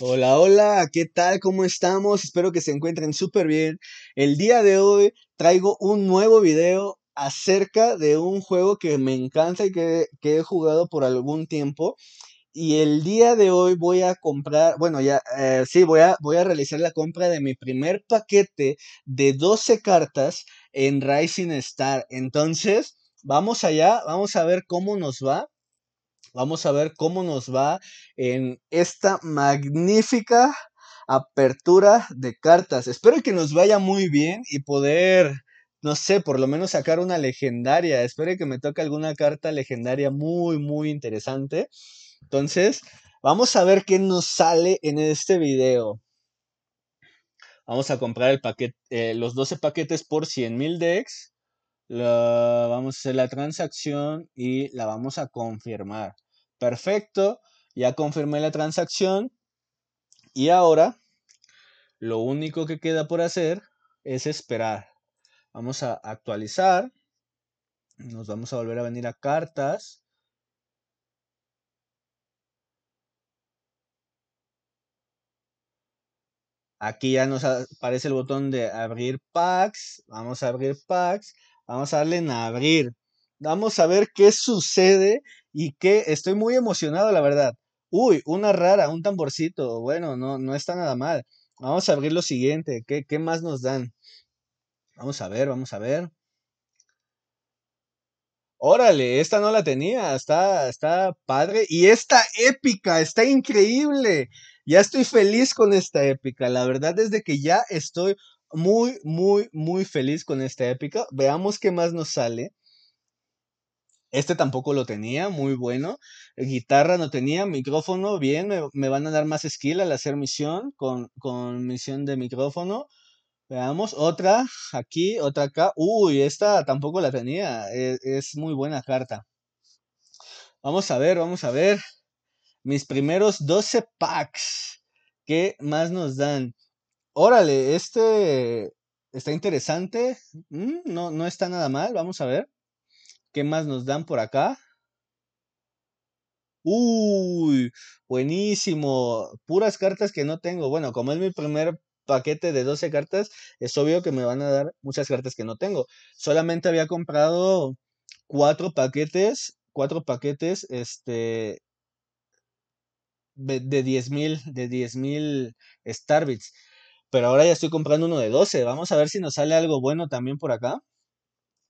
Hola, hola, ¿qué tal? ¿Cómo estamos? Espero que se encuentren súper bien. El día de hoy traigo un nuevo video acerca de un juego que me encanta y que, que he jugado por algún tiempo. Y el día de hoy voy a comprar, bueno, ya, eh, sí, voy a, voy a realizar la compra de mi primer paquete de 12 cartas en Rising Star. Entonces, vamos allá, vamos a ver cómo nos va. Vamos a ver cómo nos va en esta magnífica apertura de cartas. Espero que nos vaya muy bien y poder, no sé, por lo menos sacar una legendaria. Espero que me toque alguna carta legendaria muy, muy interesante. Entonces, vamos a ver qué nos sale en este video. Vamos a comprar el paquete, eh, los 12 paquetes por 100 mil decks. vamos a hacer la transacción y la vamos a confirmar. Perfecto, ya confirmé la transacción y ahora lo único que queda por hacer es esperar. Vamos a actualizar. Nos vamos a volver a venir a cartas. Aquí ya nos aparece el botón de abrir packs. Vamos a abrir packs. Vamos a darle en abrir. Vamos a ver qué sucede y qué estoy muy emocionado, la verdad. Uy, una rara, un tamborcito. Bueno, no, no está nada mal. Vamos a abrir lo siguiente. ¿Qué, qué más nos dan? Vamos a ver, vamos a ver. Órale, esta no la tenía, está, está padre. Y esta épica, está increíble. Ya estoy feliz con esta épica. La verdad es de que ya estoy muy, muy, muy feliz con esta épica. Veamos qué más nos sale. Este tampoco lo tenía, muy bueno. Guitarra no tenía, micrófono, bien, me, van a dar más skill al hacer misión con, con misión de micrófono. Veamos, otra aquí, otra acá. Uy, esta tampoco la tenía, es, es muy buena carta. Vamos a ver, vamos a ver. Mis primeros 12 packs. ¿Qué más nos dan? Órale, este está interesante. Mm, no, no está nada mal, vamos a ver. ¿Qué más nos dan por acá? Uy, buenísimo. Puras cartas que no tengo. Bueno, como es mi primer paquete de 12 cartas, es obvio que me van a dar muchas cartas que no tengo. Solamente había comprado cuatro paquetes, cuatro paquetes, este, de 10.000, de 10.000 Starbits. Pero ahora ya estoy comprando uno de 12. Vamos a ver si nos sale algo bueno también por acá.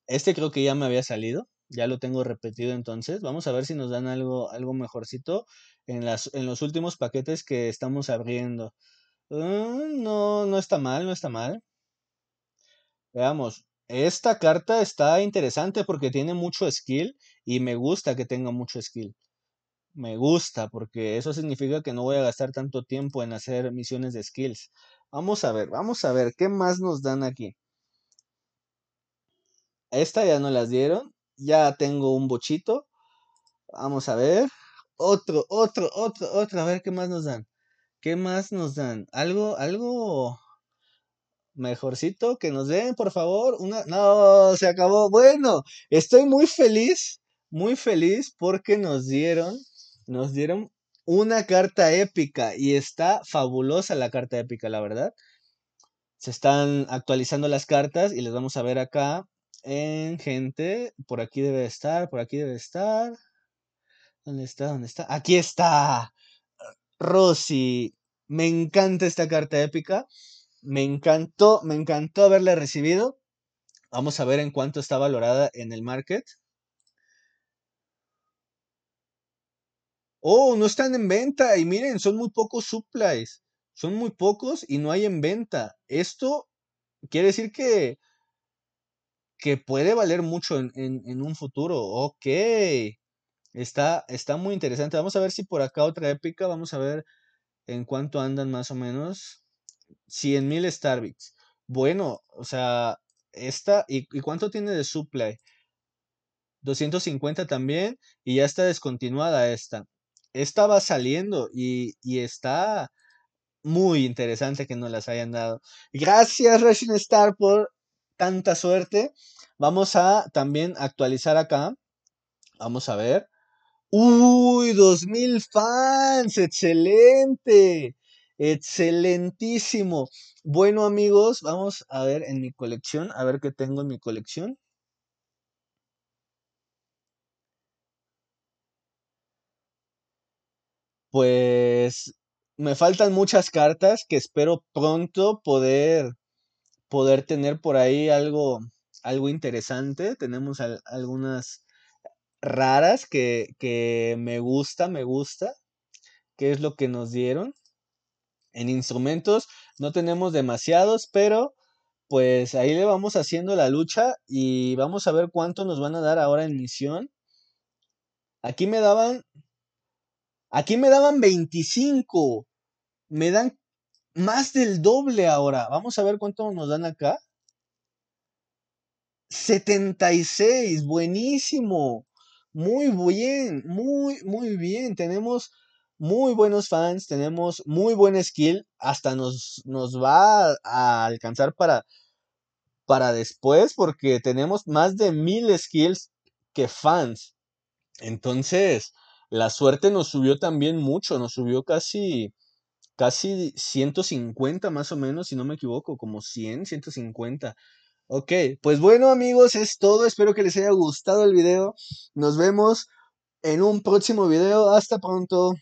Este creo que ya me había salido, ya lo tengo repetido entonces. Vamos a ver si nos dan algo, algo mejorcito en, las, en los últimos paquetes que estamos abriendo. Mm, no, no está mal, no está mal. Veamos, esta carta está interesante porque tiene mucho skill y me gusta que tenga mucho skill. Me gusta porque eso significa que no voy a gastar tanto tiempo en hacer misiones de skills. Vamos a ver, vamos a ver, ¿qué más nos dan aquí? Esta ya no las dieron. Ya tengo un bochito. Vamos a ver. Otro, otro, otro, otro. A ver qué más nos dan. ¿Qué más nos dan? Algo, algo mejorcito que nos den, por favor. Una. No, se acabó. Bueno, estoy muy feliz. Muy feliz porque nos dieron. Nos dieron una carta épica. Y está fabulosa la carta épica, la verdad. Se están actualizando las cartas y les vamos a ver acá en gente. Por aquí debe estar, por aquí debe estar. ¿Dónde está? ¿Dónde está? Aquí está. Rosy. Me encanta esta carta épica. Me encantó, me encantó haberla recibido. Vamos a ver en cuánto está valorada en el market. Oh, no están en venta. Y miren, son muy pocos supplies. Son muy pocos y no hay en venta. Esto quiere decir que que puede valer mucho en, un futuro. Ok. Está, está muy interesante. Vamos a ver si por acá otra épica. Vamos a ver en cuánto andan más o menos. 100 mil Starbits. Bueno, o sea, esta. ¿y, cuánto tiene de supply? 250 también. Y ya está descontinuada esta. Esta va saliendo y, y está muy interesante que nos las hayan dado. Gracias, Racing Star, por tanta suerte. Vamos a también actualizar acá. Vamos a ver. Uy, 2000 fans, excelente. Excelentísimo. Bueno amigos, vamos a ver en mi colección, a ver qué tengo en mi colección. Pues me faltan muchas cartas que espero pronto poder poder tener por ahí algo algo interesante. Tenemos algunas raras que, que me gusta, me gusta. ¿Qué es lo que nos dieron? En instrumentos no tenemos demasiados, pero pues ahí le vamos haciendo la lucha y vamos a ver cuánto nos van a dar ahora en misión. Aquí me daban Aquí me daban 25. Me dan más del doble ahora. Vamos a ver cuánto nos dan acá. 76. Buenísimo. Muy bien. Muy, muy bien. Tenemos muy buenos fans. Tenemos muy buen skill. Hasta nos, nos va a alcanzar para, para después. Porque tenemos más de mil skills que fans. Entonces la suerte nos subió también mucho, nos subió casi, casi 150 más o menos, si no me equivoco, como 100, 150. Ok, pues bueno amigos, es todo, espero que les haya gustado el video, nos vemos en un próximo video, hasta pronto.